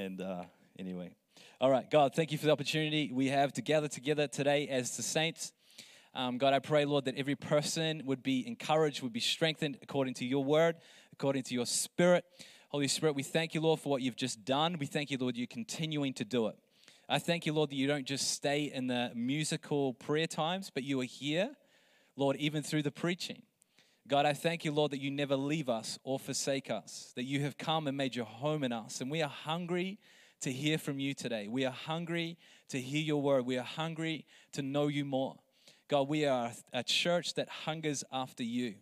And uh, anyway, all right, God, thank you for the opportunity we have to gather together today as the saints. Um, God, I pray, Lord, that every person would be encouraged, would be strengthened according to your word, according to your spirit. Holy Spirit, we thank you, Lord, for what you've just done. We thank you, Lord, you're continuing to do it. I thank you, Lord, that you don't just stay in the musical prayer times, but you are here, Lord, even through the preaching. God, I thank you, Lord, that you never leave us or forsake us, that you have come and made your home in us. And we are hungry to hear from you today. We are hungry to hear your word. We are hungry to know you more. God, we are a church that hungers after you.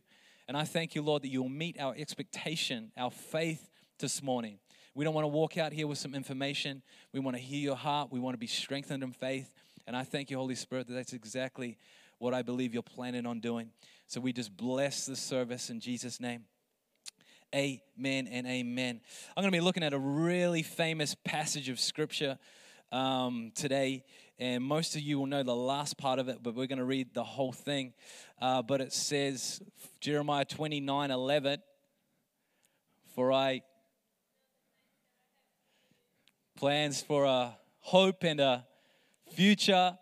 And I thank you, Lord, that you'll meet our expectation, our faith this morning. We don't want to walk out here with some information. We want to hear your heart. We want to be strengthened in faith. And I thank you, Holy Spirit, that that's exactly what I believe you're planning on doing. So we just bless this service in Jesus' name. Amen and amen. I'm going to be looking at a really famous passage of scripture um, today, and most of you will know the last part of it, but we're going to read the whole thing. Uh, but it says, Jeremiah 29 11, For I plans for a hope and a future.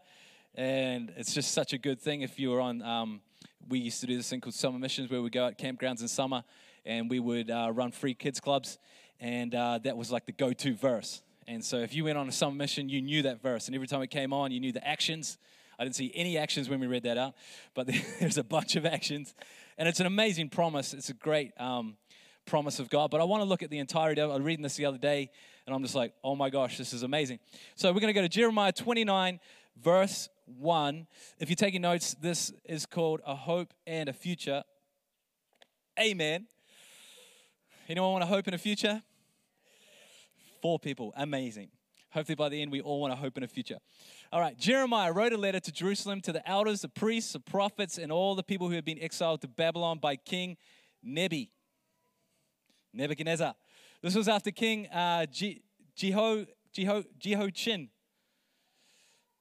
And it's just such a good thing if you were on. Um, we used to do this thing called summer missions where we go out campgrounds in summer and we would uh, run free kids clubs. And uh, that was like the go to verse. And so if you went on a summer mission, you knew that verse. And every time it came on, you knew the actions. I didn't see any actions when we read that out, but there's a bunch of actions. And it's an amazing promise. It's a great um, promise of God. But I want to look at the entirety of. I was reading this the other day, and I'm just like, oh my gosh, this is amazing. So we're going to go to Jeremiah 29, verse 1. If you're taking notes, this is called A Hope and a Future. Amen. Anyone want a hope and a future? Four people. Amazing. Hopefully, by the end, we all want a hope and a future. All right, Jeremiah wrote a letter to Jerusalem to the elders, the priests, the prophets, and all the people who had been exiled to Babylon by King Nebi. Nebuchadnezzar. This was after King uh, Jeho, Jeho, Jehoiachin.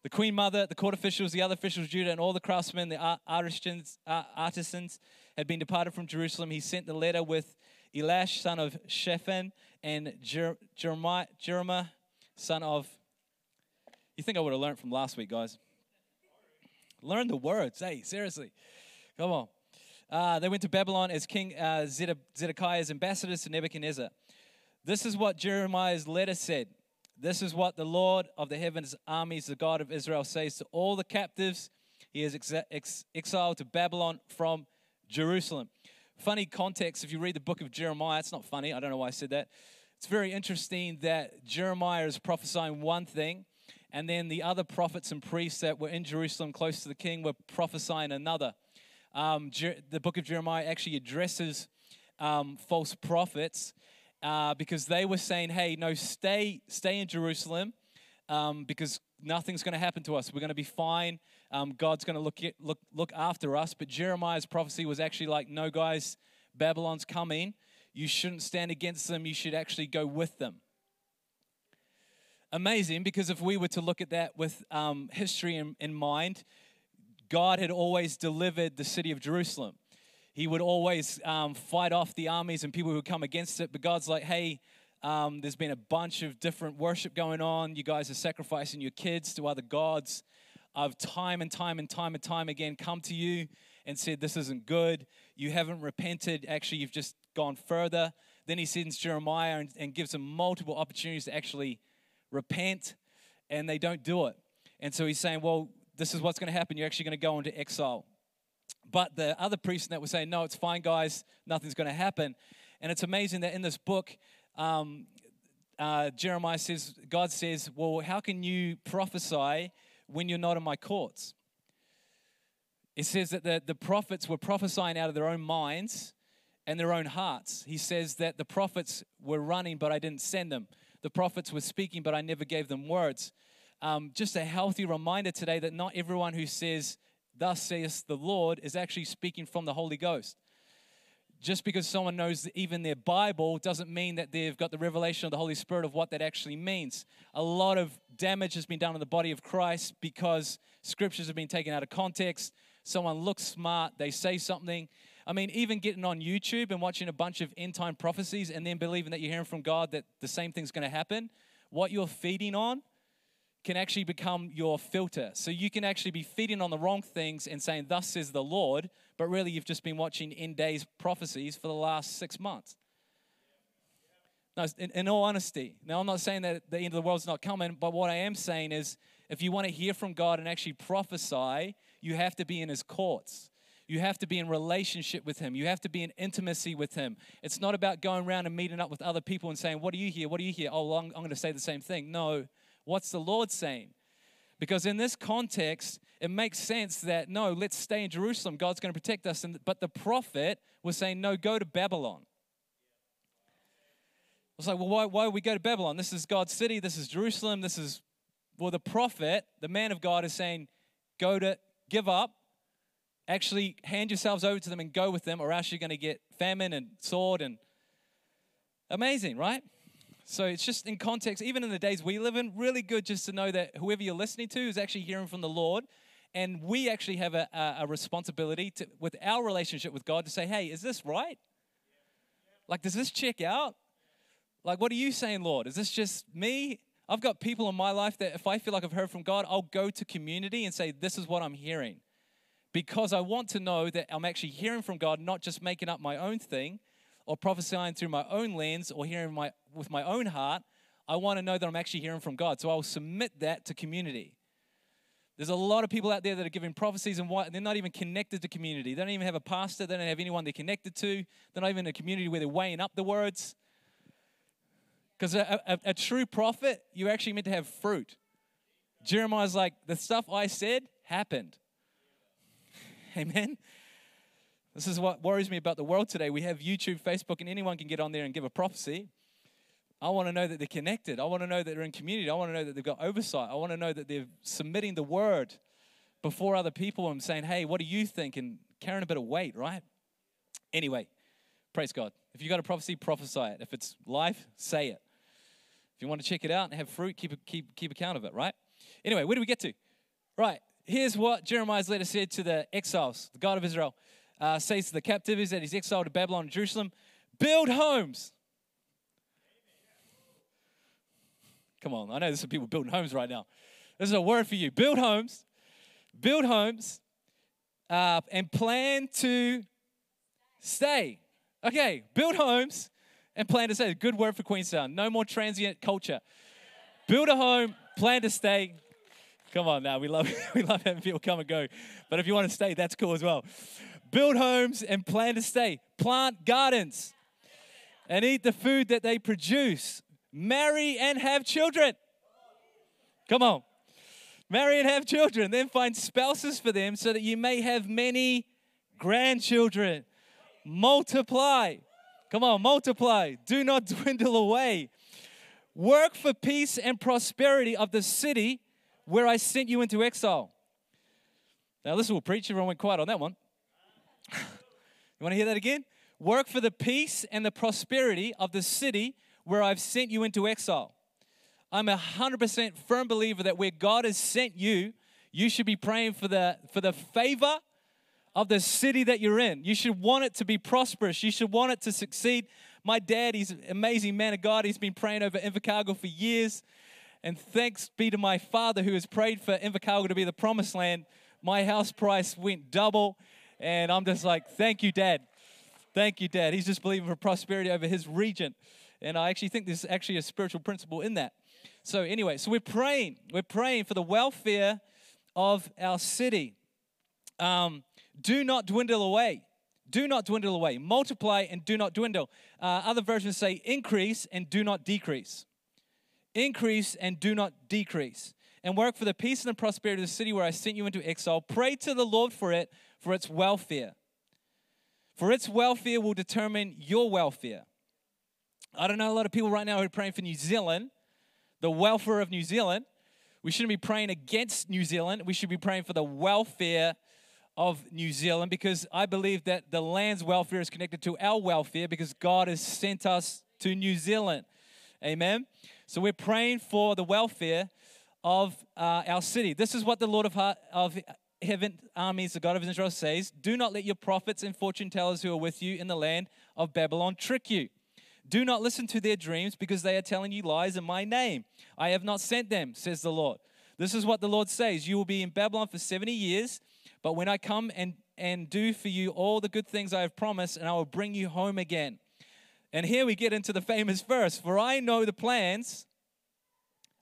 The queen mother, the court officials, the other officials, Judah, and all the craftsmen, the artisans, artisans had been departed from Jerusalem. He sent the letter with Elasah, son of Shaphan, and Jer- Jeremiah, Jeremiah, son of. You think I would have learned from last week, guys? Learn the words. Hey, seriously. Come on. Uh, they went to Babylon as King uh, Zedekiah's ambassadors to Nebuchadnezzar. This is what Jeremiah's letter said. This is what the Lord of the heavens armies, the God of Israel, says to all the captives he has ex- ex- exiled to Babylon from Jerusalem. Funny context, if you read the book of Jeremiah, it's not funny, I don't know why I said that. It's very interesting that Jeremiah is prophesying one thing, and then the other prophets and priests that were in Jerusalem close to the king were prophesying another. Um, the book of Jeremiah actually addresses um, false prophets uh, because they were saying, "Hey, no, stay, stay in Jerusalem, um, because nothing's going to happen to us. We're going to be fine. Um, God's going to look look look after us." But Jeremiah's prophecy was actually like, "No, guys, Babylon's coming. You shouldn't stand against them. You should actually go with them." Amazing, because if we were to look at that with um, history in, in mind, God had always delivered the city of Jerusalem. He would always um, fight off the armies and people who come against it. But God's like, hey, um, there's been a bunch of different worship going on. You guys are sacrificing your kids to other gods. I've time and time and time and time again come to you and said, This isn't good. You haven't repented. Actually, you've just gone further. Then he sends Jeremiah and, and gives them multiple opportunities to actually repent, and they don't do it. And so he's saying, Well, this is what's going to happen. You're actually going to go into exile. But the other priests that were saying, no, it's fine, guys, nothing's going to happen. And it's amazing that in this book, um, uh, Jeremiah says, God says, well, how can you prophesy when you're not in my courts? It says that the, the prophets were prophesying out of their own minds and their own hearts. He says that the prophets were running, but I didn't send them. The prophets were speaking, but I never gave them words um, just a healthy reminder today that not everyone who says, Thus saith the Lord, is actually speaking from the Holy Ghost. Just because someone knows even their Bible doesn't mean that they've got the revelation of the Holy Spirit of what that actually means. A lot of damage has been done in the body of Christ because scriptures have been taken out of context. Someone looks smart, they say something. I mean, even getting on YouTube and watching a bunch of end time prophecies and then believing that you're hearing from God that the same thing's going to happen what you're feeding on can actually become your filter. So you can actually be feeding on the wrong things and saying, Thus says the Lord, but really you've just been watching end days prophecies for the last six months. No, in, in all honesty, now I'm not saying that the end of the world's not coming, but what I am saying is if you want to hear from God and actually prophesy, you have to be in His courts. You have to be in relationship with Him. You have to be in intimacy with Him. It's not about going around and meeting up with other people and saying, What do you hear? What do you hear? Oh, well, I'm, I'm going to say the same thing. No, what's the Lord saying? Because in this context, it makes sense that no, let's stay in Jerusalem. God's going to protect us. And, but the prophet was saying, No, go to Babylon. I was like, well, why, why we go to Babylon? This is God's city. This is Jerusalem. This is, well, the prophet, the man of God, is saying, go to, give up, actually hand yourselves over to them and go with them, or else you're going to get famine and sword and amazing, right? So it's just in context, even in the days we live in, really good just to know that whoever you're listening to is actually hearing from the Lord. And we actually have a, a, responsibility to, with our relationship with God to say, hey, is this right? Like, does this check out? Like, what are you saying, Lord? Is this just me? I've got people in my life that if I feel like I've heard from God, I'll go to community and say, This is what I'm hearing. Because I want to know that I'm actually hearing from God, not just making up my own thing or prophesying through my own lens or hearing my, with my own heart. I want to know that I'm actually hearing from God. So I'll submit that to community. There's a lot of people out there that are giving prophecies and they're not even connected to community. They don't even have a pastor. They don't have anyone they're connected to. They're not even in a community where they're weighing up the words. Because a, a, a, true prophet, you're actually meant to have fruit. Jeremiah's like, the stuff I said happened. Amen. This is what worries me about the world today. We have YouTube, Facebook, and anyone can get on there and give a prophecy. I want to know that they're connected. I want to know that they're in community. I want to know that they've got oversight. I want to know that they're submitting the word before other people and saying, hey, what do you think? And carrying a bit of weight, right? Anyway, praise God. If you've got a prophecy, prophesy it. If it's life, say it. If you want to check it out and have fruit, keep, keep, keep account of it, right? Anyway, where do we get to? Right, here's what Jeremiah's letter said to the exiles, the God of Israel. Uh, says to the captives that he's exiled to Babylon and Jerusalem, build homes. Come on, I know there's some people building homes right now. This is a word for you. Build homes, build homes, uh, and plan to stay. Okay, build homes and plan to stay. Good word for Queenstown. No more transient culture. Build a home, plan to stay. Come on now, we love we love having people come and go. But if you want to stay, that's cool as well. Build homes and plan to stay. Plant gardens and eat the food that they produce. Marry and have children. Come on. Marry and have children. Then find spouses for them so that you may have many grandchildren. Multiply Come on, multiply. Do not dwindle away. Work for peace and prosperity of the city where I sent you into exile. Now, listen, we'll preach. Everyone went quiet on that one. You want to hear that again? Work for the peace and the prosperity of the city where I've sent you into exile. I'm a 100% firm believer that where God has sent you, you should be praying for the, for the favor of the city that you're in. You should want it to be prosperous. You should want it to succeed. My dad, he's an amazing man of God. He's been praying over Invercargill for years. And thanks be to my father who has prayed for Invercargill to be the promised land. My house price went double. And I'm just like, thank you, Dad. Thank you, Dad. He's just believing for prosperity over his region. And I actually think there's actually a spiritual principle in that. So, anyway, so we're praying. We're praying for the welfare of our city. Um, do not dwindle away. Do not dwindle away. Multiply and do not dwindle. Uh, other versions say increase and do not decrease. Increase and do not decrease. And work for the peace and the prosperity of the city where I sent you into exile. Pray to the Lord for it, for its welfare. For its welfare will determine your welfare. I don't know a lot of people right now who are praying for New Zealand, the welfare of New Zealand. We shouldn't be praying against New Zealand. We should be praying for the welfare of New Zealand because I believe that the land's welfare is connected to our welfare because God has sent us to New Zealand. Amen. So we're praying for the welfare of uh, our city. This is what the Lord of, of heaven armies, the God of Israel, says Do not let your prophets and fortune tellers who are with you in the land of Babylon trick you. Do not listen to their dreams because they are telling you lies in my name. I have not sent them, says the Lord. This is what the Lord says You will be in Babylon for 70 years, but when I come and, and do for you all the good things I have promised, and I will bring you home again. And here we get into the famous verse For I know the plans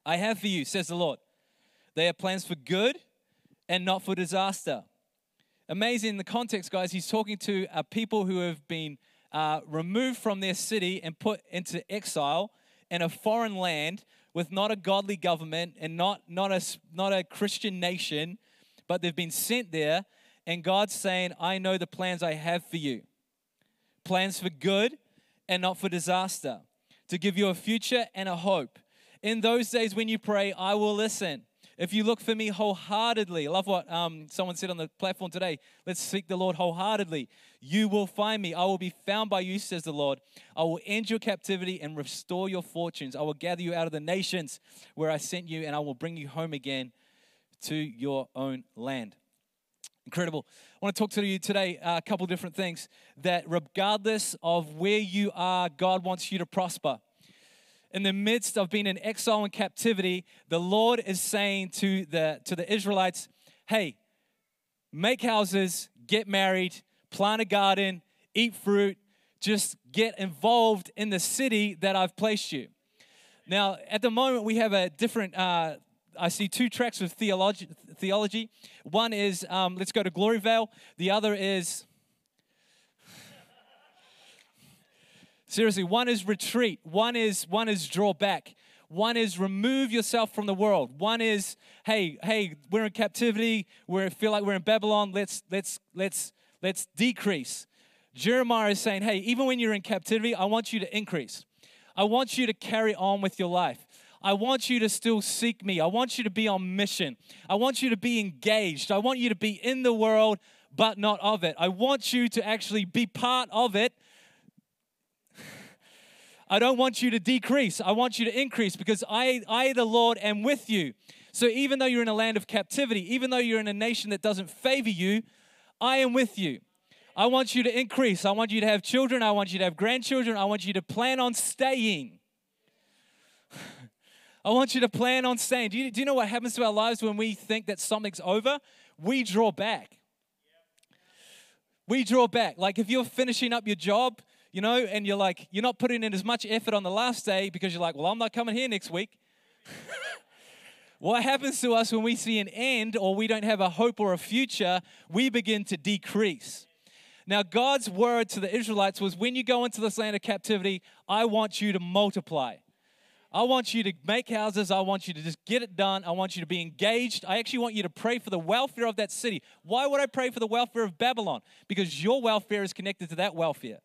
I have for you, says the Lord. They are plans for good and not for disaster. Amazing in the context, guys. He's talking to uh, people who have been uh, removed from their city and put into exile in a foreign land with not a godly government and not, not, a, not a Christian nation, but they've been sent there. And God's saying, I know the plans I have for you plans for good and not for disaster, to give you a future and a hope. In those days when you pray, I will listen. If you look for me wholeheartedly, I love what um, someone said on the platform today. Let's seek the Lord wholeheartedly. You will find me. I will be found by you, says the Lord. I will end your captivity and restore your fortunes. I will gather you out of the nations where I sent you, and I will bring you home again to your own land. Incredible. I want to talk to you today uh, a couple different things that, regardless of where you are, God wants you to prosper in the midst of being in exile and captivity, the Lord is saying to the, to the Israelites, hey, make houses, get married, plant a garden, eat fruit, just get involved in the city that I've placed you. Now, at the moment, we have a different, uh, I see two tracks of theology. theology. One is um, let's go to Gloriavale, the other is Seriously, one is retreat, one is one is draw back. One is remove yourself from the world. One is, hey, hey, we're in captivity. We feel like we're in Babylon. Let's let's let's let's decrease. Jeremiah is saying, hey, even when you're in captivity, I want you to increase. I want you to carry on with your life. I want you to still seek me. I want you to be on mission. I want you to be engaged. I want you to be in the world, but not of it. I want you to actually be part of it, I don't want you to decrease. I want you to increase because I, I, the Lord, am with you. So even though you're in a land of captivity, even though you're in a nation that doesn't favor you, I am with you. I want you to increase. I want you to have children. I want you to have grandchildren. I want you to plan on staying. I want you to plan on staying. Do you, do you know what happens to our lives when we think that something's over? We draw back. We draw back. Like if you're finishing up your job, you know, and you're like, you're not putting in as much effort on the last day because you're like, well, I'm not coming here next week. what happens to us when we see an end or we don't have a hope or a future? We begin to decrease. Now, God's word to the Israelites was when you go into this land of captivity, I want you to multiply. I want you to make houses. I want you to just get it done. I want you to be engaged. I actually want you to pray for the welfare of that city. Why would I pray for the welfare of Babylon? Because your welfare is connected to that welfare.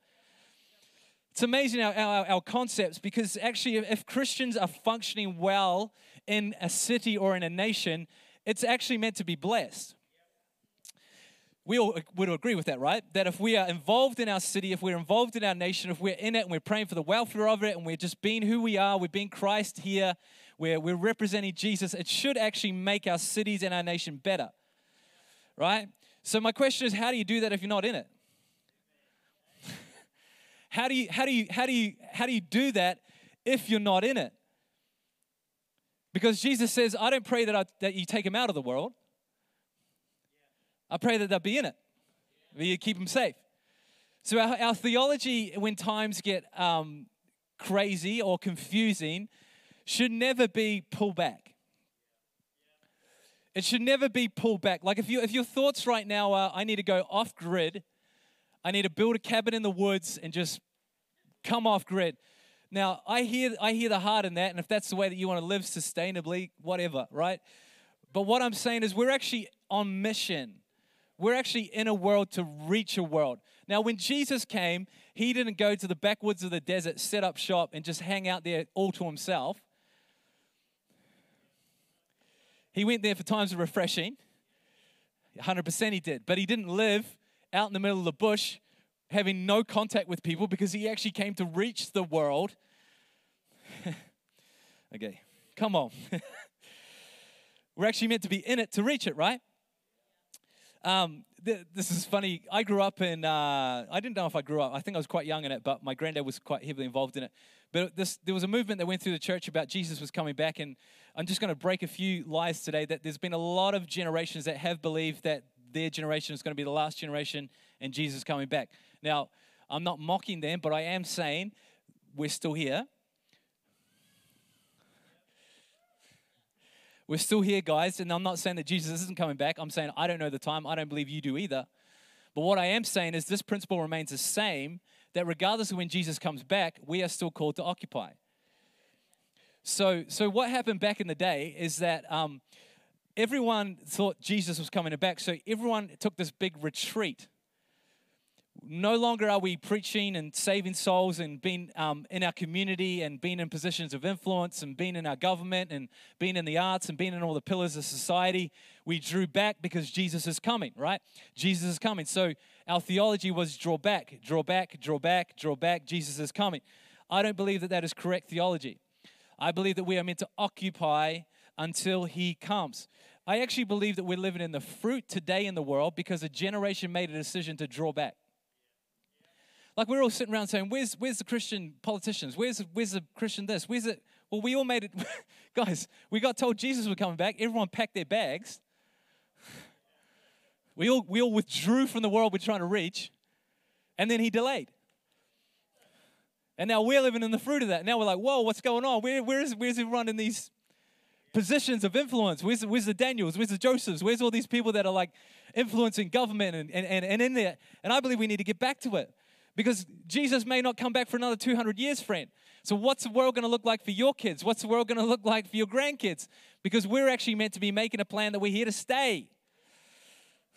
It's amazing our, our, our, concepts because actually, if Christians are functioning well in a city or in a nation, it's actually meant to be blessed. We all would agree with that, right? That if we are involved in our city, if we're involved in our nation, if we're in it and we're praying for the welfare of it and we're just being who we are, we're being Christ here, we're, we're representing Jesus, it should actually make our cities and our nation better, right? So, my question is how do you do that if you're not in it? How do you how do you how do you how do you do that if you're not in it? Because Jesus says, I don't pray that, I, that you take them out of the world. I pray that they'll be in it. That you keep them safe. So our, our theology, when times get um, crazy or confusing, should never be pull back. It should never be pulled back. Like if you if your thoughts right now are, I need to go off grid I need to build a cabin in the woods and just come off grid. Now, I hear, I hear the heart in that, and if that's the way that you want to live sustainably, whatever, right? But what I'm saying is, we're actually on mission. We're actually in a world to reach a world. Now, when Jesus came, he didn't go to the backwoods of the desert, set up shop, and just hang out there all to himself. He went there for times of refreshing. 100% he did. But he didn't live out in the middle of the bush having no contact with people because he actually came to reach the world. okay, come on. We're actually meant to be in it to reach it, right? Um, th- this is funny. I grew up in, uh, I didn't know if I grew up. I think I was quite young in it, but my granddad was quite heavily involved in it. But this, there was a movement that went through the church about Jesus was coming back. And I'm just going to break a few lies today that there's been a lot of generations that have believed that their generation is going to be the last generation and Jesus coming back. Now, I'm not mocking them, but I am saying we're still here. We're still here, guys, and I'm not saying that Jesus isn't coming back. I'm saying I don't know the time. I don't believe you do either. But what I am saying is this principle remains the same that regardless of when Jesus comes back, we are still called to occupy. So, so what happened back in the day is that um, everyone thought Jesus was coming back, so everyone took this big retreat no longer are we preaching and saving souls and being um, in our community and being in positions of influence and being in our government and being in the arts and being in all the pillars of society. We drew back because Jesus is coming, right? Jesus is coming. So our theology was draw back, draw back, draw back, draw back. Jesus is coming. I don't believe that that is correct theology. I believe that we are meant to occupy until he comes. I actually believe that we're living in the fruit today in the world because a generation made a decision to draw back. Like we're all sitting around saying, "Where's where's the Christian politicians? Where's where's the Christian this? Where's it?" Well, we all made it, guys. We got told Jesus was coming back. Everyone packed their bags. We all we all withdrew from the world we're trying to reach, and then he delayed. And now we're living in the fruit of that. Now we're like, "Whoa, what's going on? Where where is where's everyone in these positions of influence. Where's, where's the Daniels? Where's the Josephs? Where's all these people that are like influencing government and, and, and, and in there? And I believe we need to get back to it because Jesus may not come back for another 200 years, friend. So, what's the world going to look like for your kids? What's the world going to look like for your grandkids? Because we're actually meant to be making a plan that we're here to stay.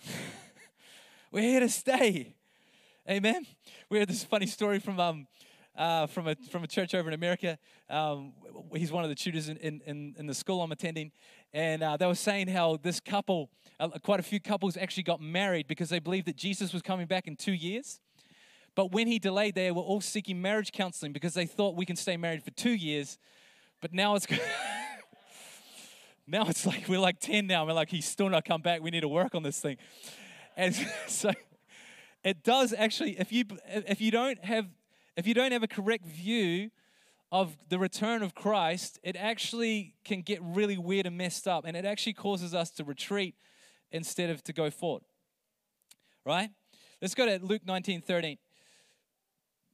we're here to stay. Amen. We had this funny story from um, uh, from a from a church over in America. Um, he's one of the tutors in, in, in the school I'm attending, and uh, they were saying how this couple, uh, quite a few couples, actually got married because they believed that Jesus was coming back in two years. But when he delayed, they were all seeking marriage counseling because they thought we can stay married for two years. But now it's now it's like we're like 10 now. We're like, he's still not come back. We need to work on this thing. And so it does actually, if you if you don't have if you don't have a correct view of the return of Christ, it actually can get really weird and messed up. And it actually causes us to retreat instead of to go forward. Right? Let's go to Luke 19 13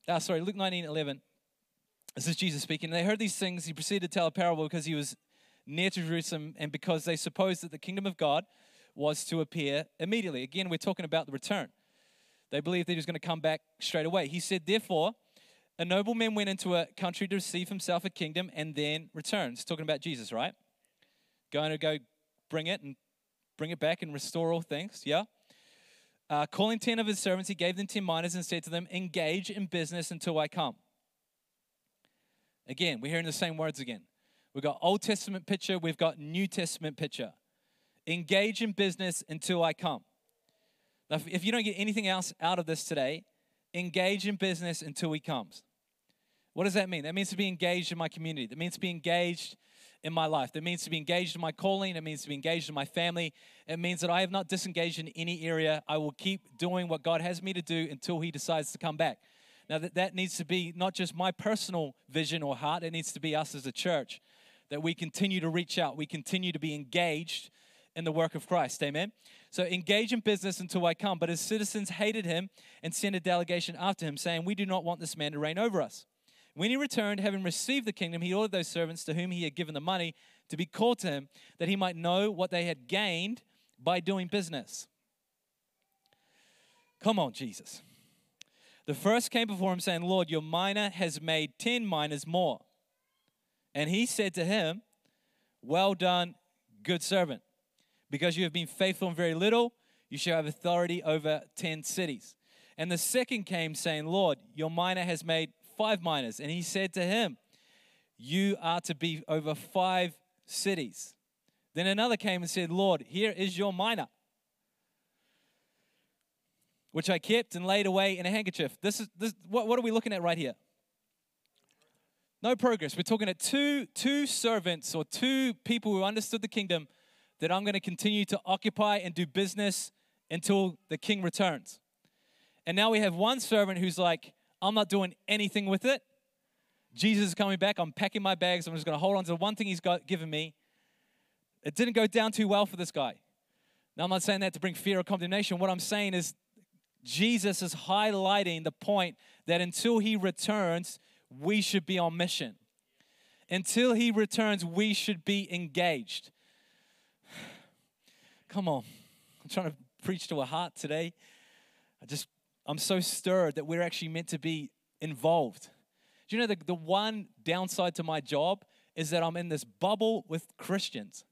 uh, sorry, Luke 19, 11. This is Jesus speaking. They heard these things. He proceeded to tell a parable because he was near to Jerusalem and because they supposed that the kingdom of God was to appear immediately. Again, we're talking about the return. They believed that he was going to come back straight away. He said, Therefore, a nobleman went into a country to receive himself a kingdom and then returns. Talking about Jesus, right? Going to go bring it and bring it back and restore all things. Yeah? Uh, calling 10 of his servants, he gave them 10 minas and said to them, Engage in business until I come. Again, we're hearing the same words again. We've got Old Testament picture, we've got New Testament picture. Engage in business until I come. Now, if you don't get anything else out of this today, engage in business until he comes. What does that mean? That means to be engaged in my community. That means to be engaged in my life. That means to be engaged in my calling. It means to be engaged in my family. It means that I have not disengaged in any area. I will keep doing what God has me to do until He decides to come back. Now, that, that needs to be not just my personal vision or heart, it needs to be us as a church. That we continue to reach out, we continue to be engaged in the work of Christ. Amen. So engage in business until I come. But his citizens hated him and sent a delegation after him, saying, We do not want this man to reign over us. When he returned, having received the kingdom, he ordered those servants to whom he had given the money to be called to him, that he might know what they had gained by doing business. Come on, Jesus. The first came before him, saying, Lord, your mina has made 10 minas more. And he said to him, Well done, good servant. Because you have been faithful in very little, you shall have authority over 10 cities. And the second came, saying, Lord, your mina has made five minas, And he said to him, You are to be over five cities. Then another came and said, Lord, here is your mina, which I kept and laid away in a handkerchief. This is this, what, what are we looking at right here? No progress. We're talking at two, two servants or two people who understood the kingdom that I'm going to continue to occupy and do business until the king returns. And now we have one servant who's like, I'm not doing anything with it. Jesus is coming back. I'm packing my bags. I'm just going to hold on to the one thing he's got given me. It didn't go down too well for this guy. Now, I'm not saying that to bring fear or condemnation. What I'm saying is Jesus is highlighting the point that until he returns, we should be on mission. Until he returns, we should be engaged. Come on. I'm trying to preach to a heart today. I just, I'm so stirred that we're actually meant to be involved. Do you know the, the one downside to my job is that I'm in this bubble with Christians.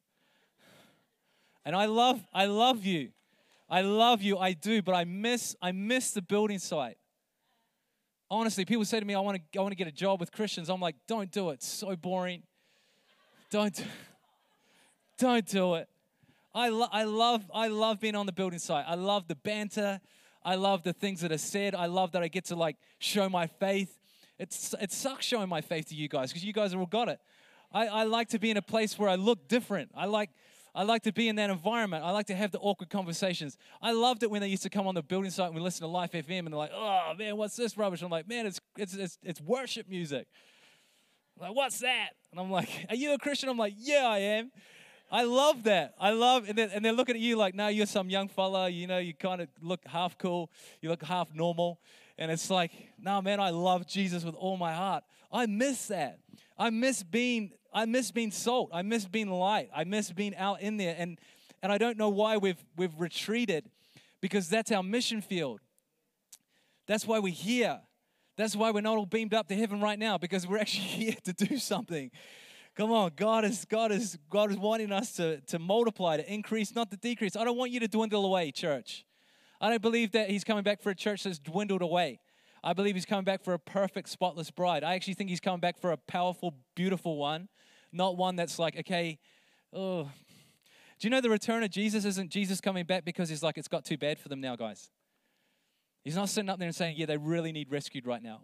And I love, I love you. I love you, I do, but I miss, I miss the building site. Honestly, people say to me, I want to, I want to get a job with Christians. I'm like, don't do it. It's so boring. Don't, don't do it. I, lo- I, love, I love being on the building site. I love the banter. I love the things that are said. I love that I get to like show my faith. It's, it sucks showing my faith to you guys because you guys have all got it. I, I like to be in a place where I look different. I like, I like to be in that environment. I like to have the awkward conversations. I loved it when they used to come on the building site and we listen to Life FM and they're like, oh man, what's this rubbish? I'm like, man, it's, it's, it's, it's worship music. I'm like, what's that? And I'm like, are you a Christian? I'm like, yeah, I am. I love that. I love, and, and they're looking at you like, no, you're some young fella. You know, you kind of look half cool. You look half normal. And it's like, no, man, I love Jesus with all my heart. I miss that. I miss being, I miss being salt. I miss being light. I miss being out in there. And and I don't know why we've we've retreated, because that's our mission field. That's why we're here. That's why we're not all beamed up to heaven right now, because we're actually here to do something. Come on, God is God is God is wanting us to, to multiply, to increase, not to decrease. I don't want you to dwindle away, church. I don't believe that He's coming back for a church that's dwindled away. I believe He's coming back for a perfect, spotless bride. I actually think He's coming back for a powerful, beautiful one, not one that's like, okay, oh. Do you know the return of Jesus isn't Jesus coming back because He's like, it's got too bad for them now, guys? He's not sitting up there and saying, yeah, they really need rescued right now.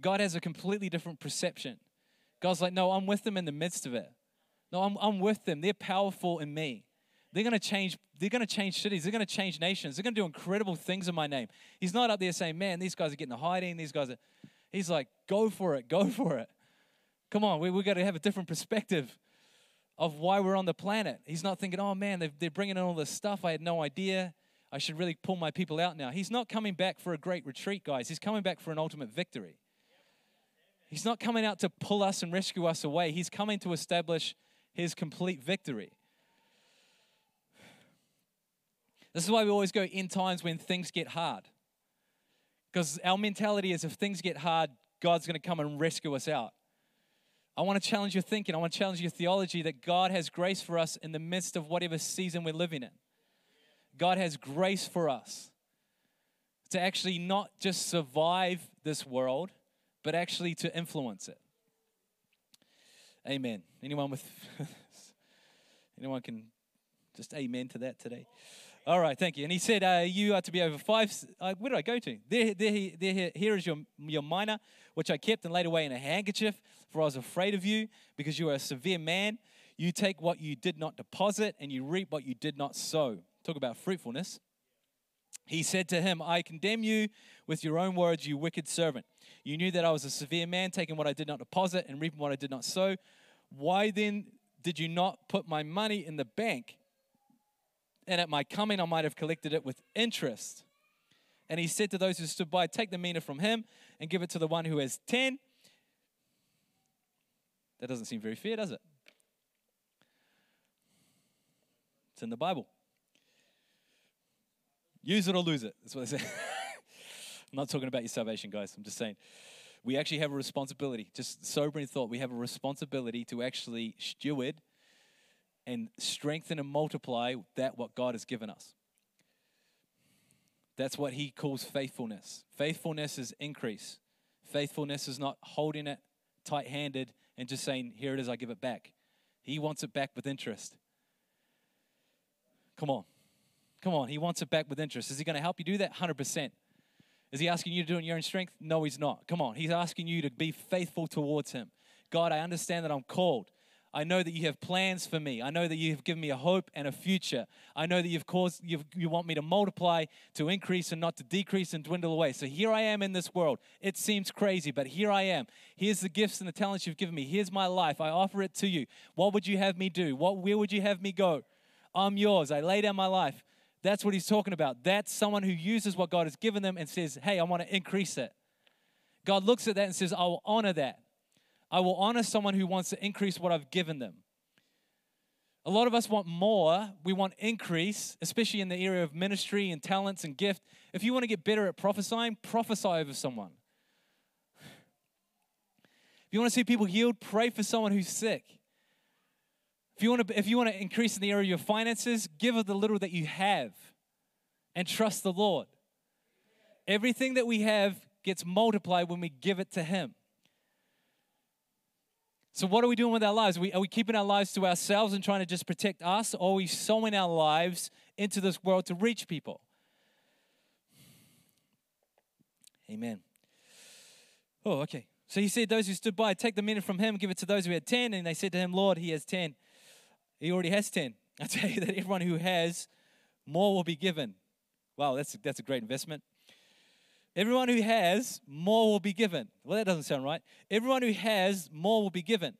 God has a completely different perception. God's like, no, I'm with them in the midst of it. No, I'm, I'm with them. They're powerful in me. They're to change. They're to change cities. They're to change nations. They're to do incredible things in my name. He's not up there saying, "Man, these guys are getting hiding. These guys are." He's like, "Go for it. Go for it." Come on, we we got to have a different perspective of why we're on the planet. He's not thinking, "Oh man, they're, they're bringing in all this stuff. I had no idea. I should really pull my people out now." He's not coming back for a great retreat, guys. He's coming back for an ultimate victory. He's not coming out to pull us and rescue us away. He's coming to establish his complete victory. This is why we always go in times when things get hard. Because our mentality is if things get hard, God's going to come and rescue us out. I want to challenge your thinking. I want to challenge your theology that God has grace for us in the midst of whatever season we're living in. God has grace for us to actually not just survive this world, but actually to influence it. Amen. Anyone with anyone can just amen to that today? All right, thank you. And he said, uh, You are to be over five. Uh, where did I go to? There, there, there, here is your, your mina, which I kept and laid away in a handkerchief, for I was afraid of you, because you are a severe man. You take what you did not deposit, and you reap what you did not sow. Talk about fruitfulness. He said to him, I condemn you with your own words, you wicked servant. You knew that I was a severe man, taking what I did not deposit and reaping what I did not sow. Why then did you not put my money in the bank? And at my coming, I might have collected it with interest. And he said to those who stood by, Take the mina from him and give it to the one who has 10. That doesn't seem very fair, does it? It's in the Bible. Use it or lose it. That's what they say. I'm not talking about your salvation, guys. I'm just saying we actually have a responsibility. Just sobering thought, we have a responsibility to actually steward and strengthen and multiply that what God has given us. That's what he calls faithfulness. Faithfulness is increase. Faithfulness is not holding it tight handed and just saying, Here it is, I give it back. He wants it back with interest. Come on. Come on. He wants it back with interest. Is he going to help you do that? 100%. Is he asking you to do it in your own strength? No, he's not. Come on. He's asking you to be faithful towards him. God, I understand that I'm called. I know that you have plans for me. I know that you have given me a hope and a future. I know that you've caused you've, you want me to multiply, to increase, and not to decrease and dwindle away. So here I am in this world. It seems crazy, but here I am. Here's the gifts and the talents you've given me. Here's my life. I offer it to you. What would you have me do? What where would you have me go? I'm yours. I lay down my life. That's what he's talking about. That's someone who uses what God has given them and says, "Hey, I want to increase it." God looks at that and says, "I will honor that." I will honor someone who wants to increase what I've given them. A lot of us want more. We want increase, especially in the area of ministry and talents and gift. If you want to get better at prophesying, prophesy over someone. If you want to see people healed, pray for someone who's sick. If you want to, if you want to increase in the area of your finances, give of the little that you have and trust the Lord. Everything that we have gets multiplied when we give it to Him. So, what are we doing with our lives? Are we, are we keeping our lives to ourselves and trying to just protect us, or are we sowing our lives into this world to reach people? Amen. Oh, okay. So he said, Those who stood by, take the minute from him, give it to those who had 10. And they said to him, Lord, he has 10. He already has 10. I tell you that everyone who has, more will be given. Wow, that's, that's a great investment. Everyone who has, more will be given. Well, that doesn't sound right. Everyone who has, more will be given.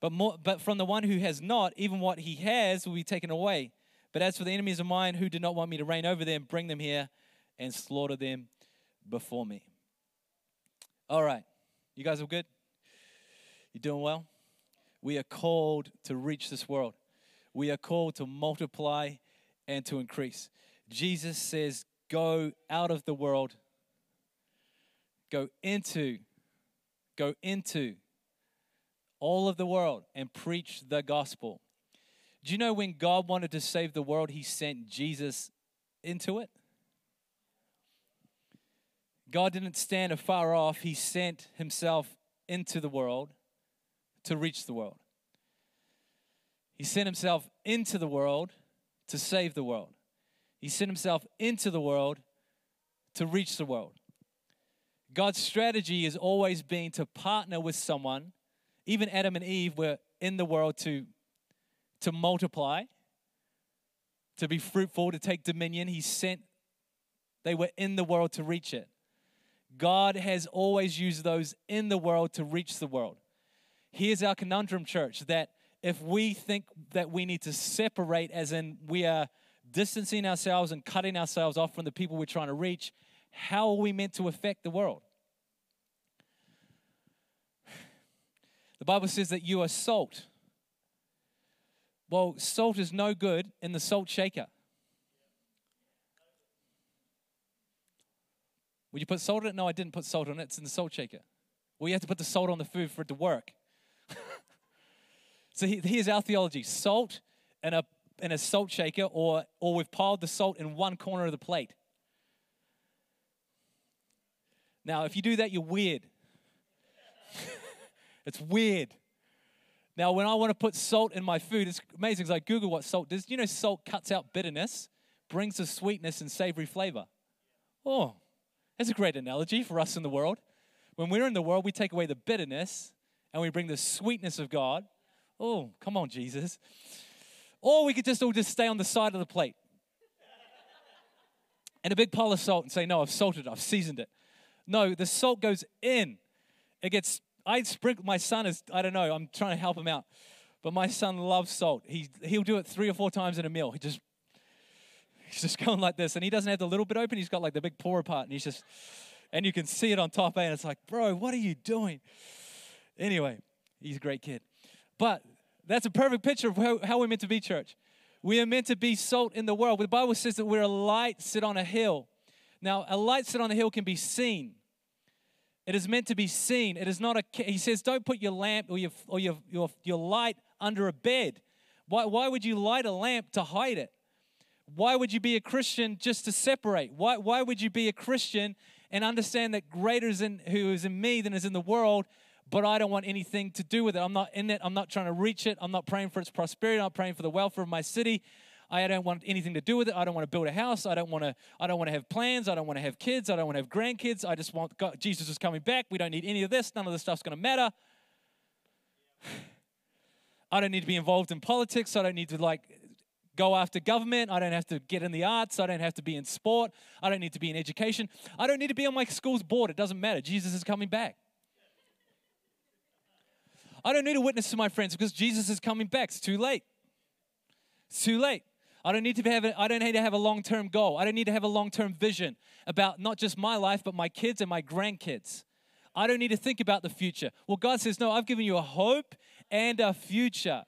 But, more, but from the one who has not, even what he has will be taken away. But as for the enemies of mine who did not want me to reign over them, bring them here and slaughter them before me. All right. You guys all good? You doing well? We are called to reach this world. We are called to multiply and to increase. Jesus says, go out of the world, go into, go into all of the world and preach the gospel. Do you know when God wanted to save the world, He sent Jesus into it? God didn't stand afar off, He sent Himself into the world to reach the world. He sent Himself into the world to save the world. He sent himself into the world to reach the world. God's strategy has always been to partner with someone. Even Adam and Eve were in the world to, to multiply, to be fruitful, to take dominion. He sent, they were in the world to reach it. God has always used those in the world to reach the world. Here's our conundrum, church, that if we think that we need to separate, as in we are distancing ourselves and cutting ourselves off from the people we're trying to reach, how are we meant to affect the world? The Bible says that you are salt. Well, salt is no good in the salt shaker. Would you put salt on it? No, I didn't put salt on it. It's in the salt shaker. Well, you have to put the salt on the food for it to work. So here's our theology salt and a in a salt shaker or, or we've piled the salt in one corner of the plate. Now, if you do that, you're weird. it's weird. Now, when I want to put salt in my food, it's amazing because I Google what salt does. You know, salt cuts out bitterness, brings the sweetness and savory flavor. Oh, that's a great analogy for us in the world. When we're in the world, we take away the bitterness and we bring the sweetness of God. Oh, come on, Jesus. Or we could just all just stay on the side of the plate. and a big pile of salt and say, No, I've salted it, I've seasoned it. No, the salt goes in. It gets, I sprinkle, my son is, I don't know, I'm trying to help him out. But my son loves salt. He, he'll do it three or four times in a meal. He just, he's just going like this. And he doesn't have the little bit open, he's got like the big pour apart, And he's just, and you can see it on top. eh? And it's like, bro, what are you doing? Anyway, he's a great kid. But that's a perfect picture of how, we're meant to be, church. We are meant to be salt in the world. The Bible says that we're a light sit on a hill. Now, a light sit on a hill can be seen. It is meant to be seen. It is not a. He says, don't put your lamp or your or your your, your light under a bed. Why, why would you light a lamp to hide it? Why would you be a Christian just to separate? Why, why would you be a Christian and understand that greater is in who is in me than is in the world? But I don't want anything to do with it. I'm not in it. I'm not trying to reach it. I'm not praying for its prosperity. I'm not praying for the welfare of my city. I don't want anything to do with it. I don't want to build a house. I don't want to. I don't want to have plans. I don't want to have kids. I don't want to have grandkids. I just want God, Jesus is coming back. We don't need any of this. None of this stuff's going to matter. I don't need to be involved in politics. I don't need to like go after government. I don't have to get in the arts. I don't have to be in sport. I don't need to be in education. I don't need to be on my school's board. It doesn't matter. Jesus is coming back. I don't need to witness to my friends because Jesus is coming back. It's too late. It's too late. I don't need to have a, I don't need to have a long-term goal. I don't need to have a long-term vision about not just my life but my kids and my grandkids. I don't need to think about the future. Well, God says, "No, I've given you a hope and a future."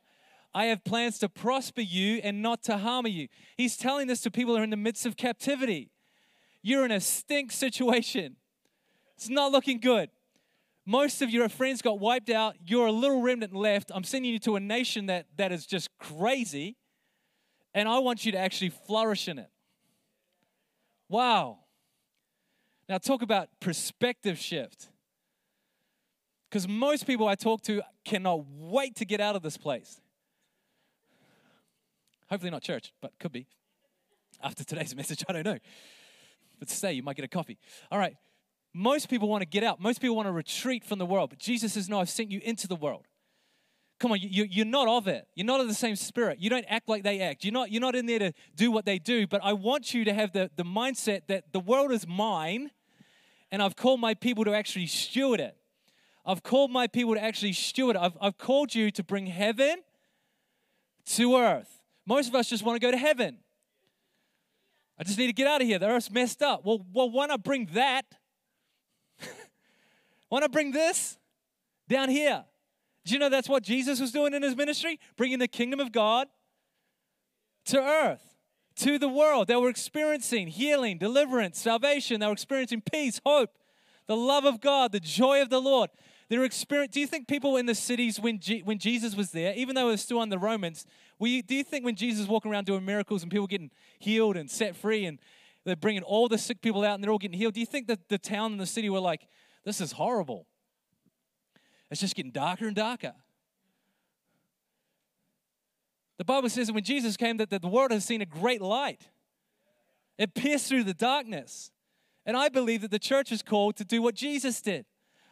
I have plans to prosper you and not to harm you. He's telling this to people who are in the midst of captivity. You're in a stink situation. It's not looking good. Most of your friends got wiped out. You're a little remnant left. I'm sending you to a nation that, that is just crazy. And I want you to actually flourish in it. Wow. Now, talk about perspective shift. Because most people I talk to cannot wait to get out of this place. Hopefully not church, but could be. After today's message, I don't know. But stay, you might get a coffee. All right. Most people want to get out. Most people want to retreat from the world. But Jesus says, No, I've sent you into the world. Come on, you, you're not of it. You're not of the same spirit. You don't act like they act. You're not, you're not in there to do what they do. But I want you to have the, the mindset that the world is mine and I've called my people to actually steward it. I've called my people to actually steward it. I've, I've called you to bring heaven to earth. Most of us just want to go to heaven. I just need to get out of here. The earth's messed up. Well, well why not bring that? why to bring this down here? Do you know that's what Jesus was doing in his ministry? Bringing the kingdom of God to earth, to the world. They were experiencing healing, deliverance, salvation. They were experiencing peace, hope, the love of God, the joy of the Lord. They're experience. Do you think people in the cities when, G, when Jesus was there, even though it was still the Romans, we, do you think when Jesus was walking around doing miracles and people getting healed and set free and they're bringing all the sick people out and they're all getting healed, do you think that the town and the city were like, this is horrible? It's just getting darker and darker. The Bible says that when Jesus came, that the world has seen a great light. It pierced through the darkness. And I believe that the church is called to do what Jesus did.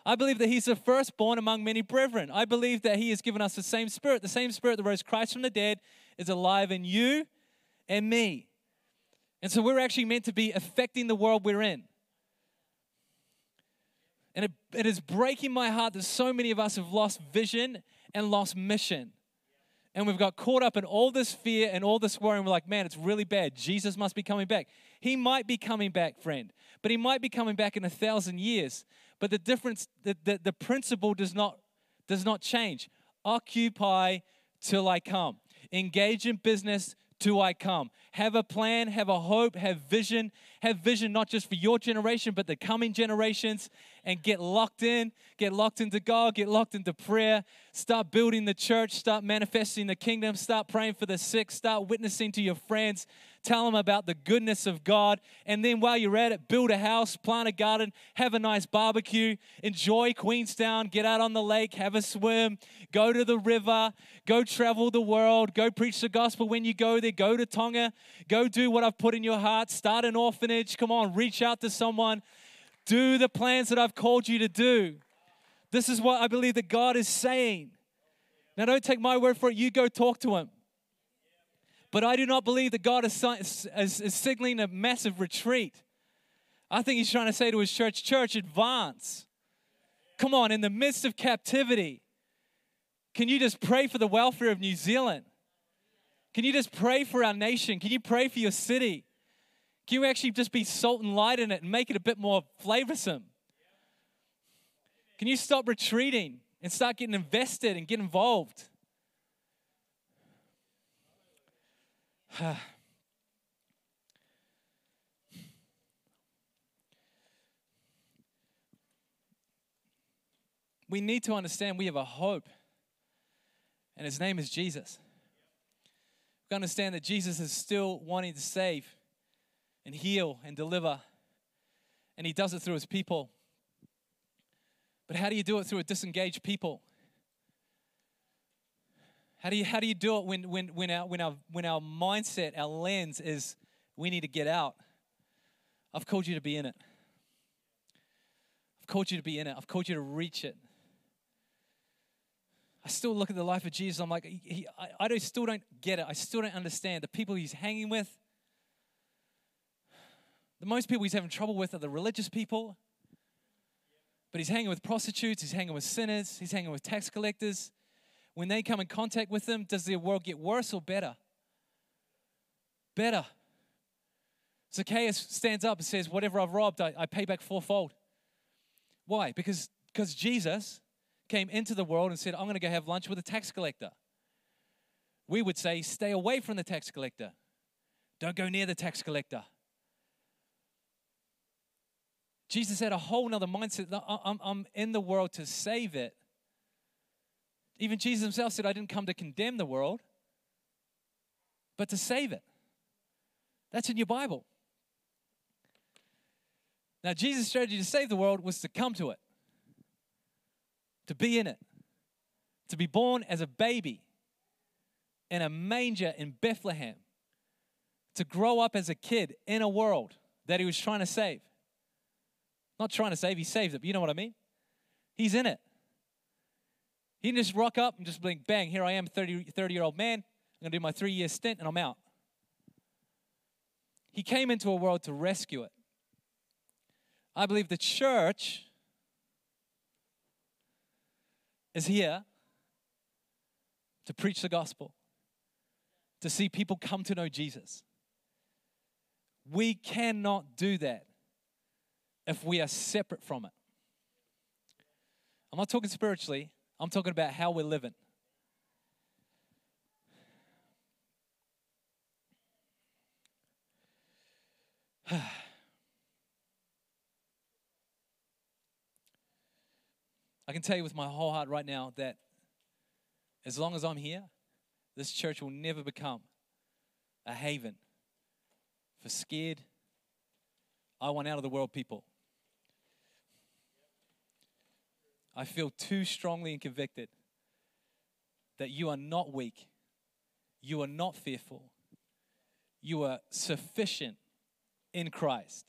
I believe that he's the firstborn among many brethren. I believe that he has given us the same spirit. The same spirit that rose Christ from the dead is alive in you and me. And so we're actually meant to be affecting the world we're in. And it, it is breaking my heart that so many of us have lost vision and lost mission. And we've got caught up in all this fear and all this worry, and we're like, man, it's really bad. Jesus must be coming back. He might be coming back, friend, but he might be coming back in a thousand years. But the difference, the, the, the principle does not, does not change. Occupy till I come. Engage in business till I come. Have a plan, have a hope, have vision. Have vision not just for your generation, but the coming generations. And get locked in, get locked into God, get locked into prayer. Start building the church, start manifesting the kingdom, start praying for the sick, start witnessing to your friends, tell them about the goodness of God. And then while you're at it, build a house, plant a garden, have a nice barbecue, enjoy Queenstown, get out on the lake, have a swim, go to the river, go travel the world, go preach the gospel when you go there, go to Tonga, go do what I've put in your heart, start an orphanage. Come on, reach out to someone, do the plans that I've called you to do. This is what I believe that God is saying. Now, don't take my word for it. You go talk to him. But I do not believe that God is, is, is signaling a massive retreat. I think he's trying to say to his church, church, advance. Come on, in the midst of captivity, can you just pray for the welfare of New Zealand? Can you just pray for our nation? Can you pray for your city? Can you actually just be salt and light in it and make it a bit more flavorsome? Can you stop retreating and start getting invested and get involved? we need to understand we have a hope, and his name is Jesus. We understand that Jesus is still wanting to save and heal and deliver, and he does it through his people. But how do you do it through a disengaged people? How do you, how do you do it when, when, when, our, when, our, when our mindset, our lens is we need to get out? I've called you to be in it. I've called you to be in it. I've called you to reach it. I still look at the life of Jesus. I'm like, he, he, I, I don't, still don't get it. I still don't understand the people he's hanging with. The most people he's having trouble with are the religious people. But he's hanging with prostitutes, he's hanging with sinners, he's hanging with tax collectors. When they come in contact with them, does their world get worse or better? Better. Zacchaeus stands up and says, Whatever I've robbed, I, I pay back fourfold. Why? Because, because Jesus came into the world and said, I'm going to go have lunch with a tax collector. We would say, Stay away from the tax collector. Don't go near the tax collector. Jesus had a whole nother mindset. I'm, I'm in the world to save it. Even Jesus himself said, I didn't come to condemn the world, but to save it. That's in your Bible. Now, Jesus' strategy to save the world was to come to it, to be in it, to be born as a baby in a manger in Bethlehem, to grow up as a kid in a world that he was trying to save. Not trying to save, he saves it, but you know what I mean? He's in it. He can just rock up and just blink, bang, here I am, 30, 30 year old man. I'm going to do my three year stint and I'm out. He came into a world to rescue it. I believe the church is here to preach the gospel, to see people come to know Jesus. We cannot do that if we are separate from it. I'm not talking spiritually, I'm talking about how we're living. I can tell you with my whole heart right now that as long as I'm here, this church will never become a haven for scared, I want out of the world people. I feel too strongly and convicted that you are not weak, you are not fearful, you are sufficient in Christ.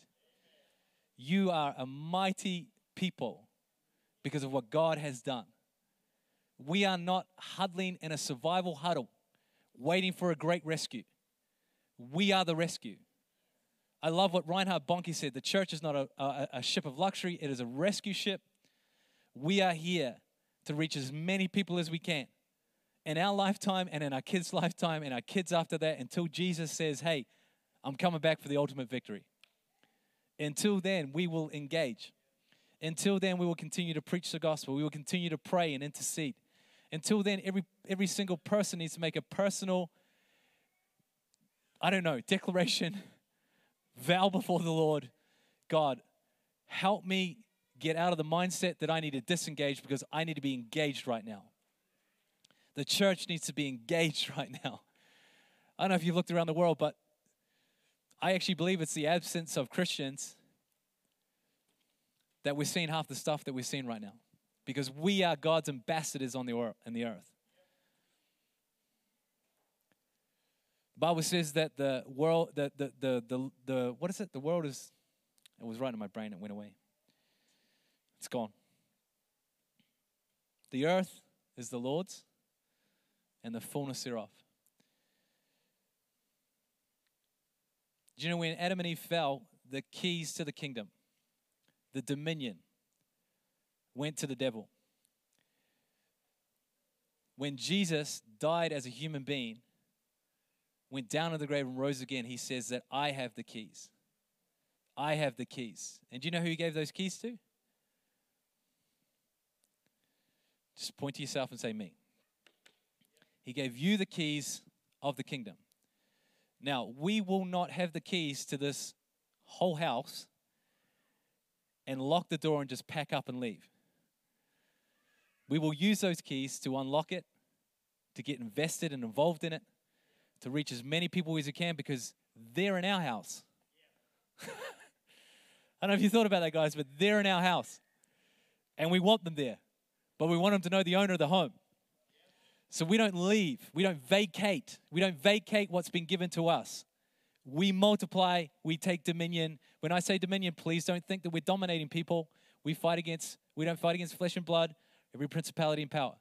You are a mighty people because of what God has done. We are not huddling in a survival huddle waiting for a great rescue. We are the rescue. I love what Reinhard Bonnke said the church is not a, a, a ship of luxury, it is a rescue ship we are here to reach as many people as we can in our lifetime and in our kids' lifetime and our kids after that until Jesus says, Hey, I'm coming back for the ultimate victory. Until then, we will engage. Until then, we will continue to preach the gospel. We will continue to pray and intercede. Until then, every, every single person needs to make a personal, I don't know, declaration, vow before the Lord God, help me get out of the mindset that I need to disengage because I need to be engaged right now. The church needs to be engaged right now. I don't know if you've looked around the world, but I actually believe it's the absence of Christians that we're seeing half the stuff that we're seeing right now because we are God's ambassadors on the earth, in the earth. The Bible says that the world, the, the, the, the, the, what is it? The world is, it was right in my brain, it went away. It's gone. The earth is the Lord's and the fullness thereof. Do you know when Adam and Eve fell, the keys to the kingdom, the dominion, went to the devil? When Jesus died as a human being, went down to the grave and rose again, he says that I have the keys. I have the keys. And do you know who he gave those keys to? Just point to yourself and say, Me. He gave you the keys of the kingdom. Now, we will not have the keys to this whole house and lock the door and just pack up and leave. We will use those keys to unlock it, to get invested and involved in it, to reach as many people as we can because they're in our house. I don't know if you thought about that, guys, but they're in our house. And we want them there but we want them to know the owner of the home. So we don't leave, we don't vacate, we don't vacate what's been given to us. We multiply, we take dominion. When I say dominion, please don't think that we're dominating people. We fight against, we don't fight against flesh and blood, every principality and power.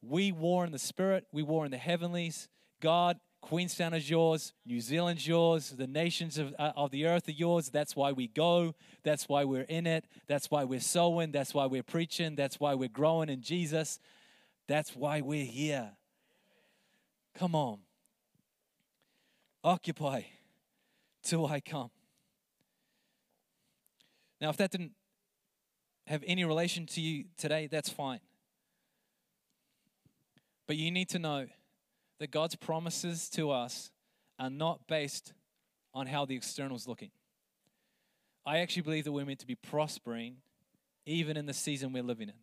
We war in the spirit, we war in the heavenlies. God, Queenstown is yours, New Zealand's yours, the nations of, uh, of the earth are yours. That's why we go. That's why we're in it. That's why we're sowing. That's why we're preaching. That's why we're growing in Jesus. That's why we're here. Come on. Occupy till I come. Now, if that didn't have any relation to you today, that's fine. But you need to know that God's promises to us are not based on how the external is looking. I actually believe that we're meant to be prospering even in the season we're living in.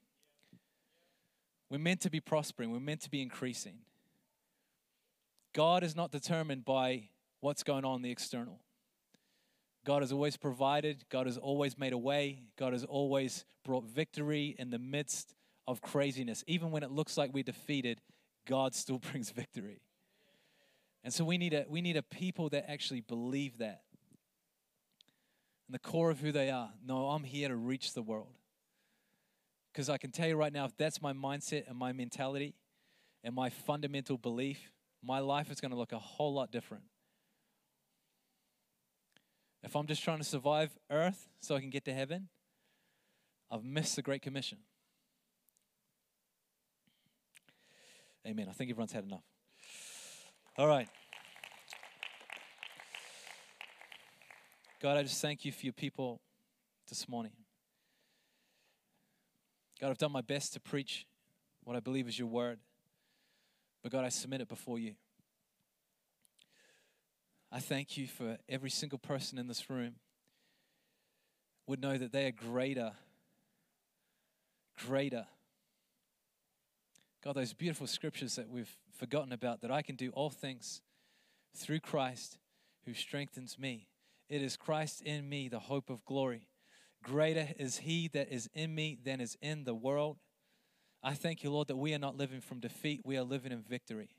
We're meant to be prospering, we're meant to be increasing. God is not determined by what's going on in the external. God has always provided, God has always made a way, God has always brought victory in the midst of craziness. Even when it looks like we're defeated, God still brings victory. And so we need a we need a people that actually believe that. And the core of who they are. No, I'm here to reach the world. Because I can tell you right now, if that's my mindset and my mentality and my fundamental belief, my life is going to look a whole lot different. If I'm just trying to survive earth so I can get to heaven, I've missed the Great Commission. Amen. I think everyone's had enough. All right. God, I just thank you for your people this morning. God, I've done my best to preach what I believe is your word. But God, I submit it before you. I thank you for every single person in this room would know that they are greater, greater God, those beautiful scriptures that we've forgotten about, that I can do all things through Christ who strengthens me. It is Christ in me, the hope of glory. Greater is he that is in me than is in the world. I thank you, Lord, that we are not living from defeat, we are living in victory.